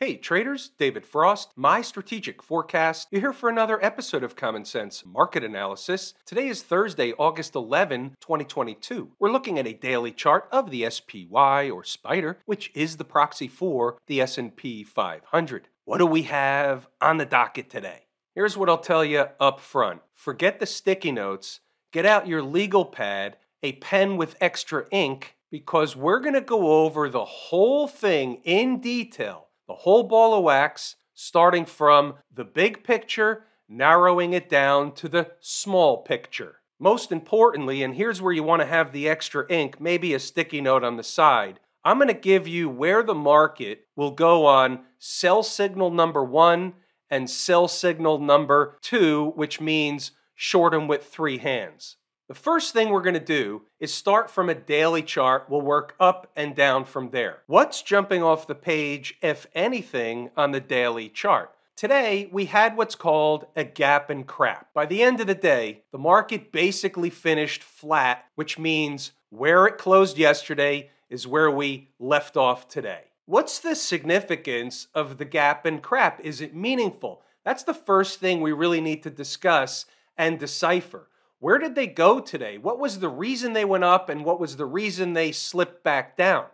Hey traders, David Frost, my strategic forecast. You're here for another episode of Common Sense Market Analysis. Today is Thursday, August 11, 2022. We're looking at a daily chart of the SPY or Spider, which is the proxy for the S&P 500. What do we have on the docket today? Here's what I'll tell you up front. Forget the sticky notes. Get out your legal pad, a pen with extra ink because we're going to go over the whole thing in detail the whole ball of wax, starting from the big picture, narrowing it down to the small picture. Most importantly, and here's where you want to have the extra ink, maybe a sticky note on the side. I'm going to give you where the market will go on sell signal number one and sell signal number two, which means short them with three hands. The first thing we're going to do is start from a daily chart. We'll work up and down from there. What's jumping off the page, if anything, on the daily chart? Today, we had what's called a gap and crap. By the end of the day, the market basically finished flat, which means where it closed yesterday is where we left off today. What's the significance of the gap and crap? Is it meaningful? That's the first thing we really need to discuss and decipher. Where did they go today? What was the reason they went up and what was the reason they slipped back down?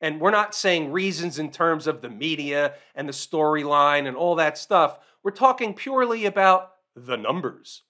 And we're not saying reasons in terms of the media and the storyline and all that stuff. We're talking purely about the numbers.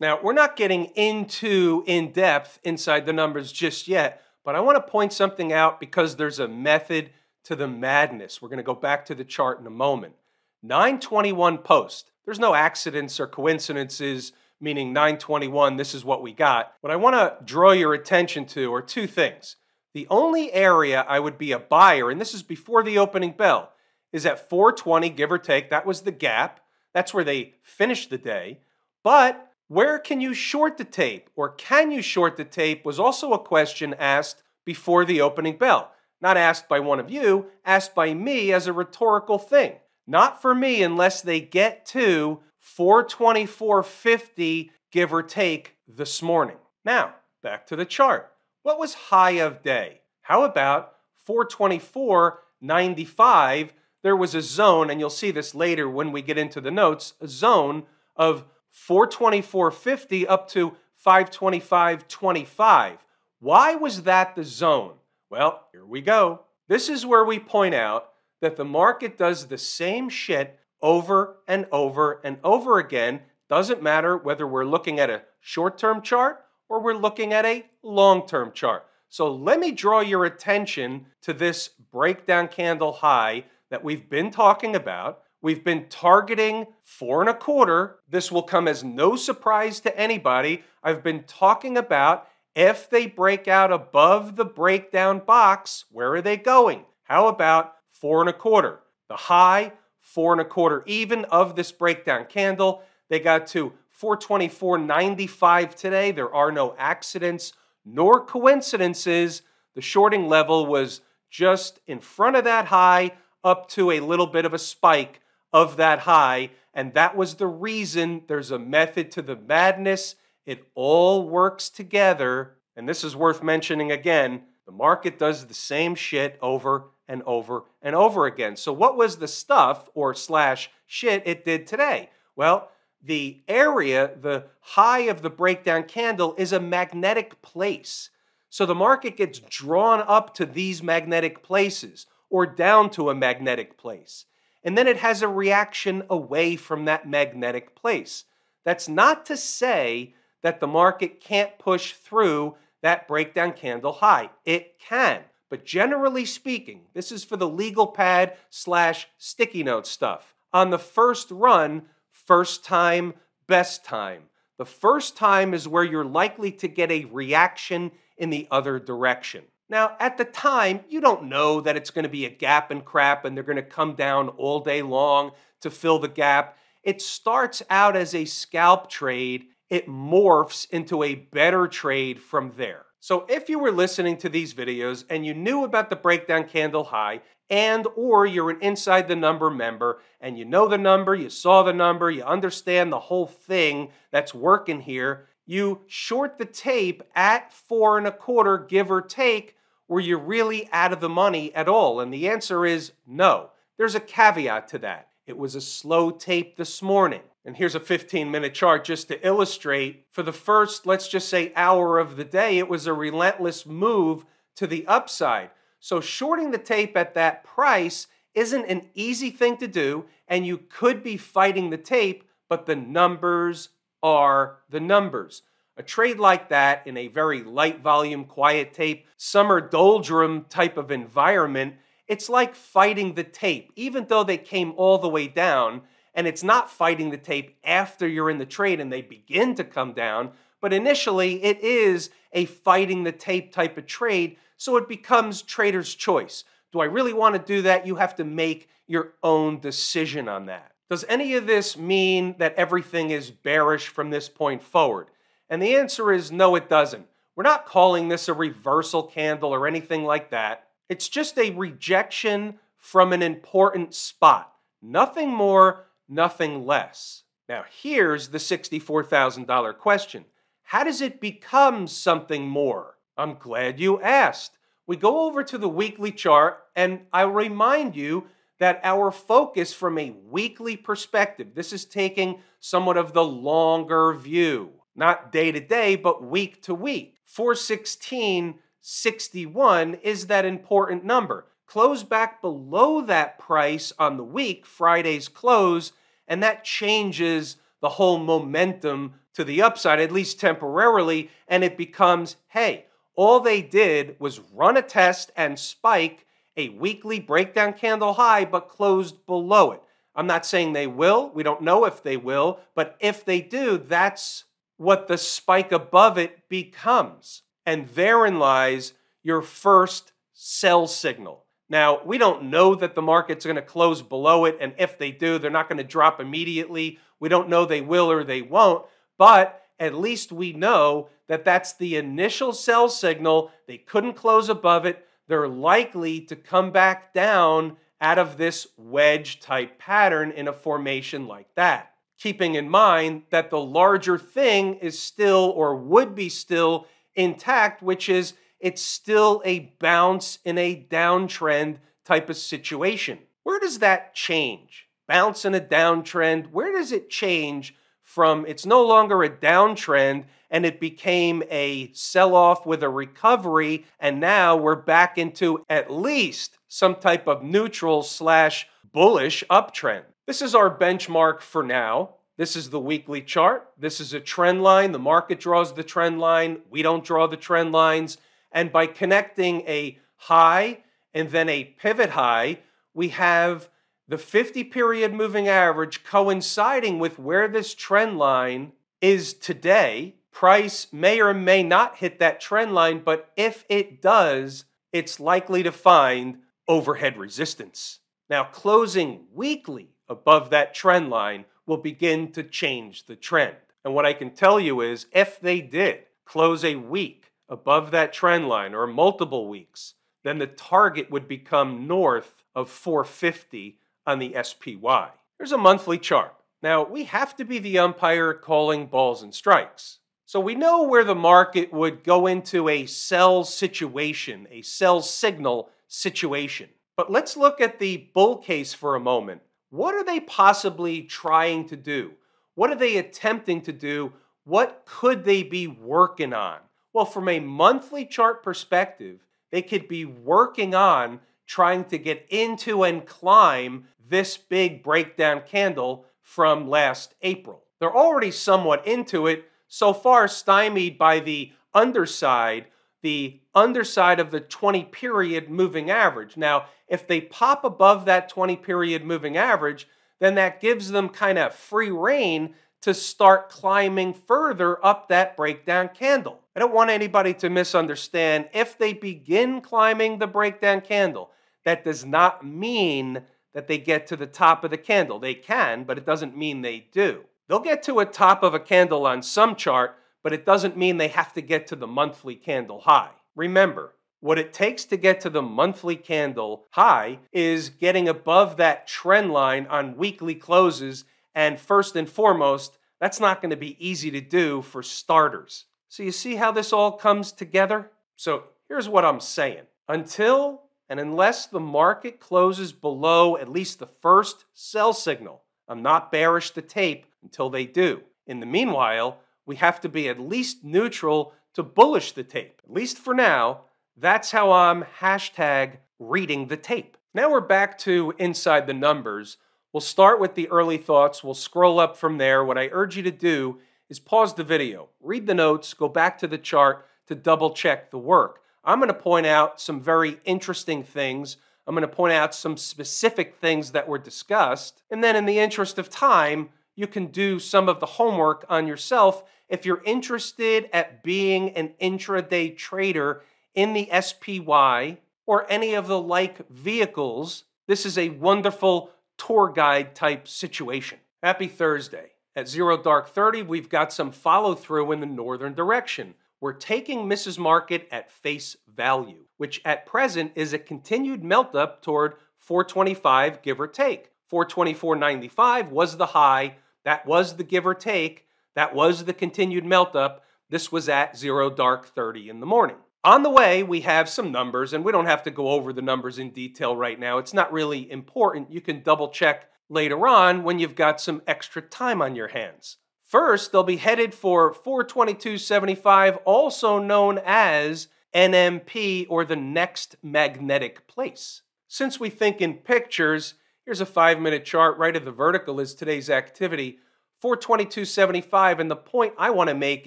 Now, we're not getting into in depth inside the numbers just yet, but I want to point something out because there's a method to the madness. We're going to go back to the chart in a moment. 921 post. There's no accidents or coincidences, meaning 921, this is what we got. What I want to draw your attention to are two things. The only area I would be a buyer, and this is before the opening bell, is at 420, give or take. That was the gap. That's where they finished the day. But where can you short the tape, or can you short the tape, was also a question asked before the opening bell. Not asked by one of you, asked by me as a rhetorical thing. Not for me unless they get to 424.50, give or take, this morning. Now, back to the chart. What was high of day? How about 424.95? There was a zone, and you'll see this later when we get into the notes, a zone of 424.50 up to 525.25. Why was that the zone? Well, here we go. This is where we point out that the market does the same shit over and over and over again. Doesn't matter whether we're looking at a short term chart or we're looking at a long term chart. So let me draw your attention to this breakdown candle high that we've been talking about. We've been targeting four and a quarter. This will come as no surprise to anybody. I've been talking about if they break out above the breakdown box, where are they going? How about four and a quarter. The high, four and a quarter even of this breakdown candle. They got to 424.95 today. There are no accidents nor coincidences. The shorting level was just in front of that high, up to a little bit of a spike of that high. And that was the reason there's a method to the madness. It all works together. And this is worth mentioning again the market does the same shit over and over and over again. So, what was the stuff or slash shit it did today? Well, the area, the high of the breakdown candle, is a magnetic place. So the market gets drawn up to these magnetic places or down to a magnetic place. And then it has a reaction away from that magnetic place. That's not to say that the market can't push through that breakdown candle high. It can. But generally speaking, this is for the legal pad slash sticky note stuff. On the first run, first time, best time. The first time is where you're likely to get a reaction in the other direction. Now, at the time, you don't know that it's going to be a gap and crap and they're going to come down all day long to fill the gap. It starts out as a scalp trade, it morphs into a better trade from there. So if you were listening to these videos and you knew about the breakdown candle high and or you're an inside the number member and you know the number, you saw the number, you understand the whole thing that's working here, you short the tape at four and a quarter, give or take, were you really out of the money at all? And the answer is no. There's a caveat to that. It was a slow tape this morning. And here's a 15 minute chart just to illustrate. For the first, let's just say, hour of the day, it was a relentless move to the upside. So, shorting the tape at that price isn't an easy thing to do, and you could be fighting the tape, but the numbers are the numbers. A trade like that in a very light volume, quiet tape, summer doldrum type of environment, it's like fighting the tape, even though they came all the way down. And it's not fighting the tape after you're in the trade and they begin to come down, but initially it is a fighting the tape type of trade. So it becomes trader's choice. Do I really want to do that? You have to make your own decision on that. Does any of this mean that everything is bearish from this point forward? And the answer is no, it doesn't. We're not calling this a reversal candle or anything like that. It's just a rejection from an important spot. Nothing more, nothing less. Now, here's the $64,000 question How does it become something more? I'm glad you asked. We go over to the weekly chart, and I remind you that our focus from a weekly perspective, this is taking somewhat of the longer view not day to day, but week to week. 416.61 is that important number. Close back below that price on the week, Friday's close, and that changes the whole momentum to the upside, at least temporarily, and it becomes hey, all they did was run a test and spike a weekly breakdown candle high, but closed below it. I'm not saying they will. We don't know if they will, but if they do, that's what the spike above it becomes. And therein lies your first sell signal. Now, we don't know that the market's going to close below it, and if they do, they're not going to drop immediately. We don't know they will or they won't, but at least we know that that's the initial sell signal. They couldn't close above it. They're likely to come back down out of this wedge type pattern in a formation like that keeping in mind that the larger thing is still or would be still intact, which is it's still a bounce in a downtrend type of situation. Where does that change? Bounce in a downtrend, where does it change from it's no longer a downtrend and it became a sell off with a recovery, and now we're back into at least some type of neutral slash bullish uptrend? This is our benchmark for now. This is the weekly chart. This is a trend line. The market draws the trend line. We don't draw the trend lines. And by connecting a high and then a pivot high, we have the 50 period moving average coinciding with where this trend line is today. Price may or may not hit that trend line, but if it does, it's likely to find overhead resistance. Now, closing weekly above that trend line will begin to change the trend. And what I can tell you is if they did close a week above that trend line or multiple weeks, then the target would become north of 450 on the SPY. Here's a monthly chart. Now, we have to be the umpire calling balls and strikes. So we know where the market would go into a sell situation, a sell signal situation. But let's look at the bull case for a moment what are they possibly trying to do? What are they attempting to do? What could they be working on? Well, from a monthly chart perspective, they could be working on trying to get into and climb this big breakdown candle from last April. They're already somewhat into it, so far stymied by the underside the underside of the 20 period moving average. Now, if they pop above that 20 period moving average, then that gives them kind of free rein to start climbing further up that breakdown candle. I don't want anybody to misunderstand. If they begin climbing the breakdown candle, that does not mean that they get to the top of the candle. They can, but it doesn't mean they do. They'll get to a top of a candle on some chart, but it doesn't mean they have to get to the monthly candle high. Remember, what it takes to get to the monthly candle high is getting above that trend line on weekly closes. And first and foremost, that's not going to be easy to do for starters. So, you see how this all comes together? So, here's what I'm saying until and unless the market closes below at least the first sell signal. I'm not bearish the tape until they do. In the meanwhile, we have to be at least neutral to bullish the tape. At least for now, that's how I'm hashtag reading the tape. Now we're back to inside the numbers. We'll start with the early thoughts. We'll scroll up from there. What I urge you to do is pause the video, read the notes, go back to the chart to double check the work. I'm going to point out some very interesting things. I'm going to point out some specific things that were discussed. And then, in the interest of time, you can do some of the homework on yourself if you're interested at being an intraday trader in the SPY or any of the like vehicles. This is a wonderful tour guide type situation. Happy Thursday. At Zero Dark 30, we've got some follow through in the northern direction we're taking Mrs. Market at face value, which at present is a continued melt up toward 425 give or take. 424.95 was the high, that was the give or take, that was the continued melt up. This was at zero dark 30 in the morning. On the way, we have some numbers, and we don't have to go over the numbers in detail right now. It's not really important. You can double check later on when you've got some extra time on your hands. First, they'll be headed for 422.75, also known as NMP or the next magnetic place. Since we think in pictures, here's a five minute chart. Right of the vertical is today's activity 422.75. And the point I want to make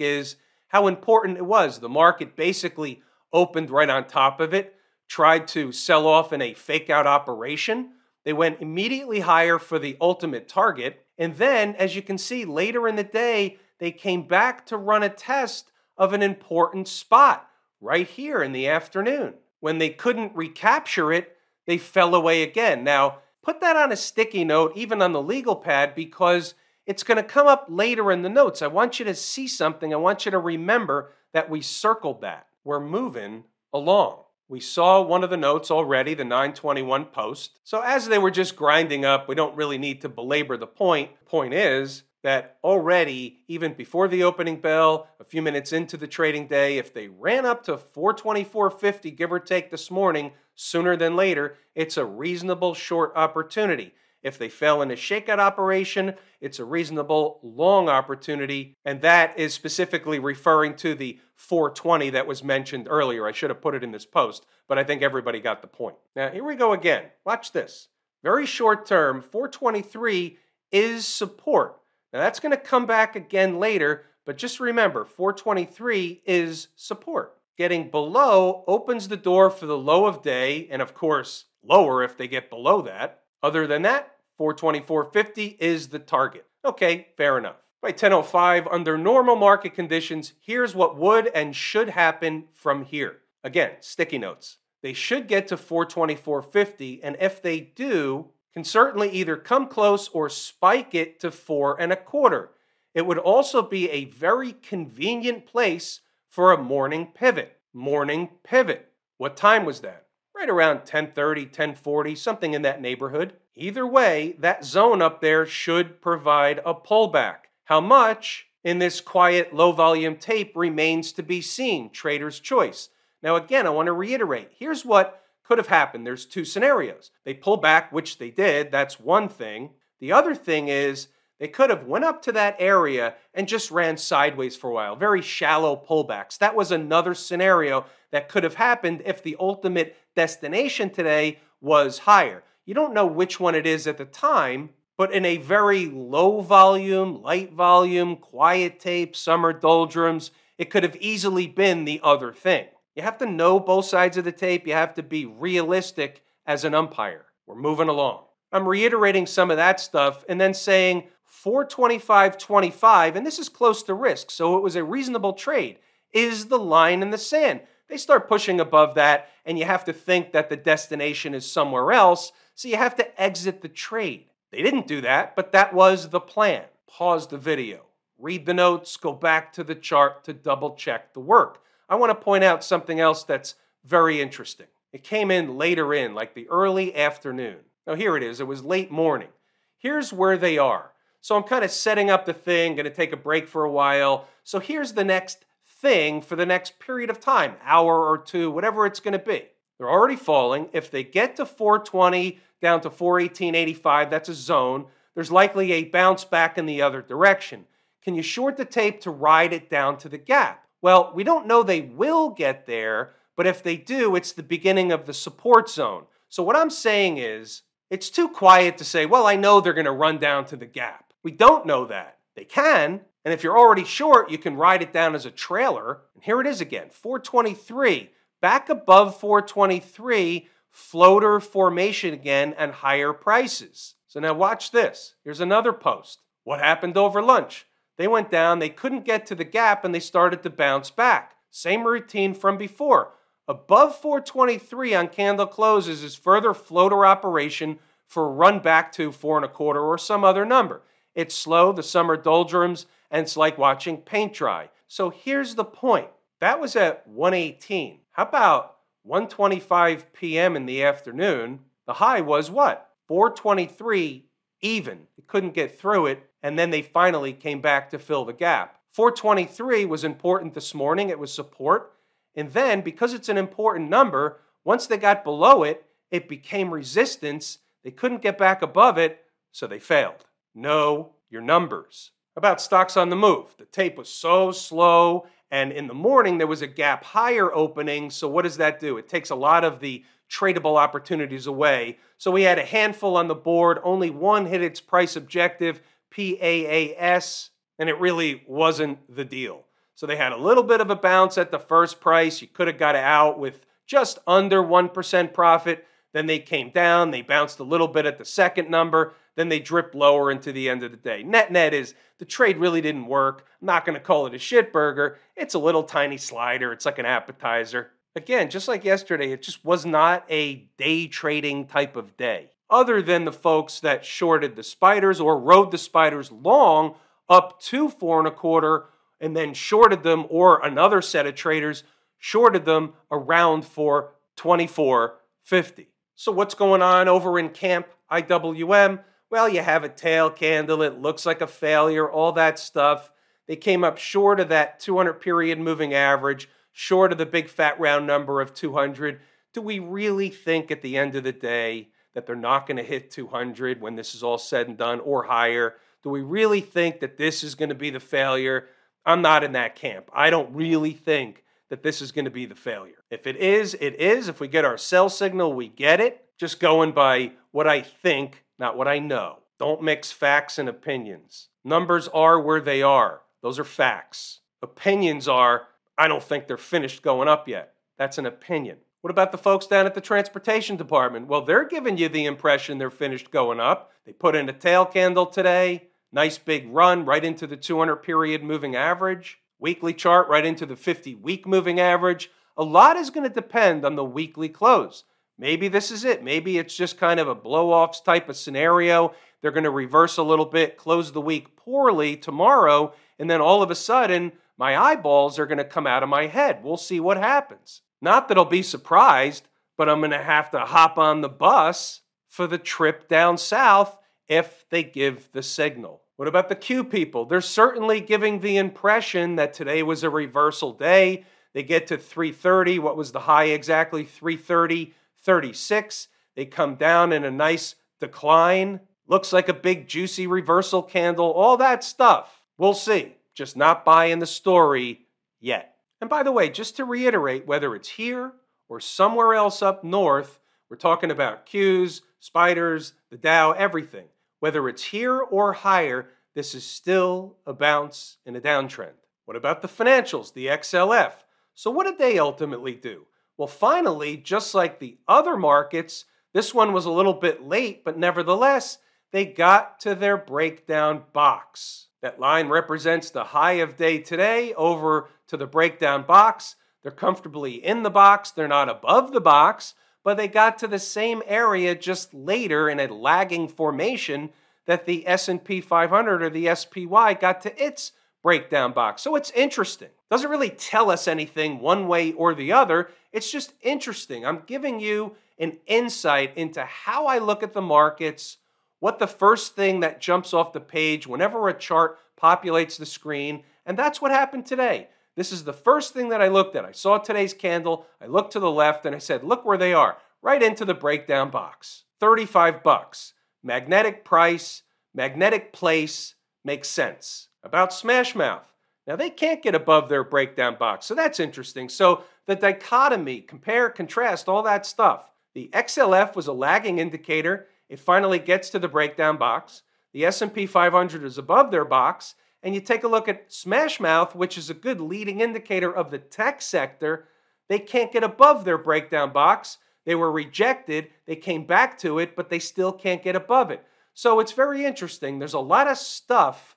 is how important it was. The market basically opened right on top of it, tried to sell off in a fake out operation. They went immediately higher for the ultimate target and then, as you can see later in the day, they came back to run a test of an important spot right here in the afternoon. When they couldn't recapture it, they fell away again. Now, put that on a sticky note, even on the legal pad, because it's going to come up later in the notes. I want you to see something. I want you to remember that we circled that. We're moving along. We saw one of the notes already, the 921 post. So as they were just grinding up, we don't really need to belabor the point. Point is that already, even before the opening bell, a few minutes into the trading day, if they ran up to 424.50, give or take this morning, sooner than later, it's a reasonable short opportunity. If they fail in a shakeout operation, it's a reasonable long opportunity. And that is specifically referring to the 420 that was mentioned earlier. I should have put it in this post, but I think everybody got the point. Now, here we go again. Watch this. Very short term, 423 is support. Now, that's going to come back again later, but just remember 423 is support. Getting below opens the door for the low of day, and of course, lower if they get below that. Other than that, 424.50 is the target. Okay, fair enough. By 1005, under normal market conditions, here's what would and should happen from here. Again, sticky notes. They should get to 424.50, and if they do, can certainly either come close or spike it to four and a quarter. It would also be a very convenient place for a morning pivot. Morning pivot. What time was that? Right around 1030, 1040, something in that neighborhood. Either way, that zone up there should provide a pullback. How much in this quiet, low volume tape remains to be seen, trader's choice. Now, again, I want to reiterate here's what could have happened. There's two scenarios. They pull back, which they did, that's one thing. The other thing is they could have went up to that area and just ran sideways for a while, very shallow pullbacks. That was another scenario that could have happened if the ultimate destination today was higher. You don't know which one it is at the time, but in a very low volume, light volume, quiet tape, summer doldrums, it could have easily been the other thing. You have to know both sides of the tape. You have to be realistic as an umpire. We're moving along. I'm reiterating some of that stuff and then saying 425.25, and this is close to risk, so it was a reasonable trade, is the line in the sand. They start pushing above that, and you have to think that the destination is somewhere else, so you have to exit the trade. They didn't do that, but that was the plan. Pause the video, read the notes, go back to the chart to double check the work. I want to point out something else that's very interesting. It came in later in, like the early afternoon. Now, here it is. It was late morning. Here's where they are. So I'm kind of setting up the thing, going to take a break for a while. So here's the next thing for the next period of time, hour or two, whatever it's going to be. The They're already falling. If they get to 420 down to 418.85, that's a zone. There's likely a bounce back in the other direction. Can you short the tape to ride it down to the gap? Well, we don't know they will get there, but if they do, it's the beginning of the support zone. So what I'm saying is, it's too quiet to say, well, I know they're going to run down to the gap. We don't know that. They can, and if you're already short, you can ride it down as a trailer. And here it is again 423, back above 423, floater formation again, and higher prices. So now watch this. Here's another post. What happened over lunch? They went down, they couldn't get to the gap, and they started to bounce back. Same routine from before. Above 423 on candle closes is further floater operation for run back to four and a quarter or some other number. It's slow, the summer doldrums, and it's like watching paint dry. So here's the point. That was at 118. How about 1:25 p.m. in the afternoon? The high was what? 423 even. It couldn't get through it, and then they finally came back to fill the gap. 423 was important this morning. It was support. And then, because it's an important number, once they got below it, it became resistance. They couldn't get back above it, so they failed. Know your numbers. About stocks on the move. The tape was so slow, and in the morning there was a gap higher opening. So, what does that do? It takes a lot of the tradable opportunities away. So, we had a handful on the board. Only one hit its price objective, PAAS, and it really wasn't the deal. So, they had a little bit of a bounce at the first price. You could have got out with just under 1% profit. Then they came down, they bounced a little bit at the second number, then they drip lower into the end of the day. Net net is the trade really didn't work. I'm not going to call it a shit burger. It's a little tiny slider, it's like an appetizer. Again, just like yesterday, it just was not a day trading type of day. Other than the folks that shorted the spiders or rode the spiders long up to four and a quarter and then shorted them, or another set of traders shorted them around for 24.50. So, what's going on over in Camp IWM? Well, you have a tail candle, it looks like a failure, all that stuff. They came up short of that 200 period moving average, short of the big fat round number of 200. Do we really think at the end of the day that they're not going to hit 200 when this is all said and done or higher? Do we really think that this is going to be the failure? I'm not in that camp. I don't really think that this is going to be the failure. If it is, it is. If we get our sell signal, we get it. Just going by what I think, not what I know. Don't mix facts and opinions. Numbers are where they are. Those are facts. Opinions are, I don't think they're finished going up yet. That's an opinion. What about the folks down at the transportation department? Well, they're giving you the impression they're finished going up. They put in a tail candle today, nice big run right into the 200 period moving average weekly chart right into the 50 week moving average. A lot is going to depend on the weekly close. Maybe this is it. Maybe it's just kind of a blow offs type of scenario. They're going to reverse a little bit, close the week poorly tomorrow, and then all of a sudden, my eyeballs are going to come out of my head. We'll see what happens. Not that I'll be surprised, but I'm going to have to hop on the bus for the trip down south if they give the signal. What about the Q people? They're certainly giving the impression that today was a reversal day. They get to 330. What was the high exactly? 330, 36. They come down in a nice decline. Looks like a big juicy reversal candle, all that stuff. We'll see. Just not buying the story yet. And by the way, just to reiterate, whether it's here or somewhere else up north, we're talking about Qs, spiders, the Dow, everything. Whether it's here or higher, this is still a bounce in a downtrend. What about the financials, the XLF? So, what did they ultimately do? Well, finally, just like the other markets, this one was a little bit late, but nevertheless, they got to their breakdown box. That line represents the high of day today over to the breakdown box. They're comfortably in the box, they're not above the box, but they got to the same area just later in a lagging formation that the S&P 500 or the SPY got to its breakdown box. So it's interesting. Doesn't really tell us anything one way or the other. It's just interesting. I'm giving you an insight into how I look at the markets, what the first thing that jumps off the page whenever a chart populates the screen, and that's what happened today. This is the first thing that I looked at. I saw today's candle, I looked to the left, and I said, look where they are, right into the breakdown box. 35 bucks. Magnetic price, magnetic place, makes sense. About Smashmouth. Now they can't get above their breakdown box, so that's interesting. So the dichotomy, compare, contrast, all that stuff. The XLF was a lagging indicator. It finally gets to the breakdown box. The S&P 500 is above their box, and you take a look at Smashmouth, which is a good leading indicator of the tech sector. They can't get above their breakdown box. They were rejected. They came back to it, but they still can't get above it. So it's very interesting. There's a lot of stuff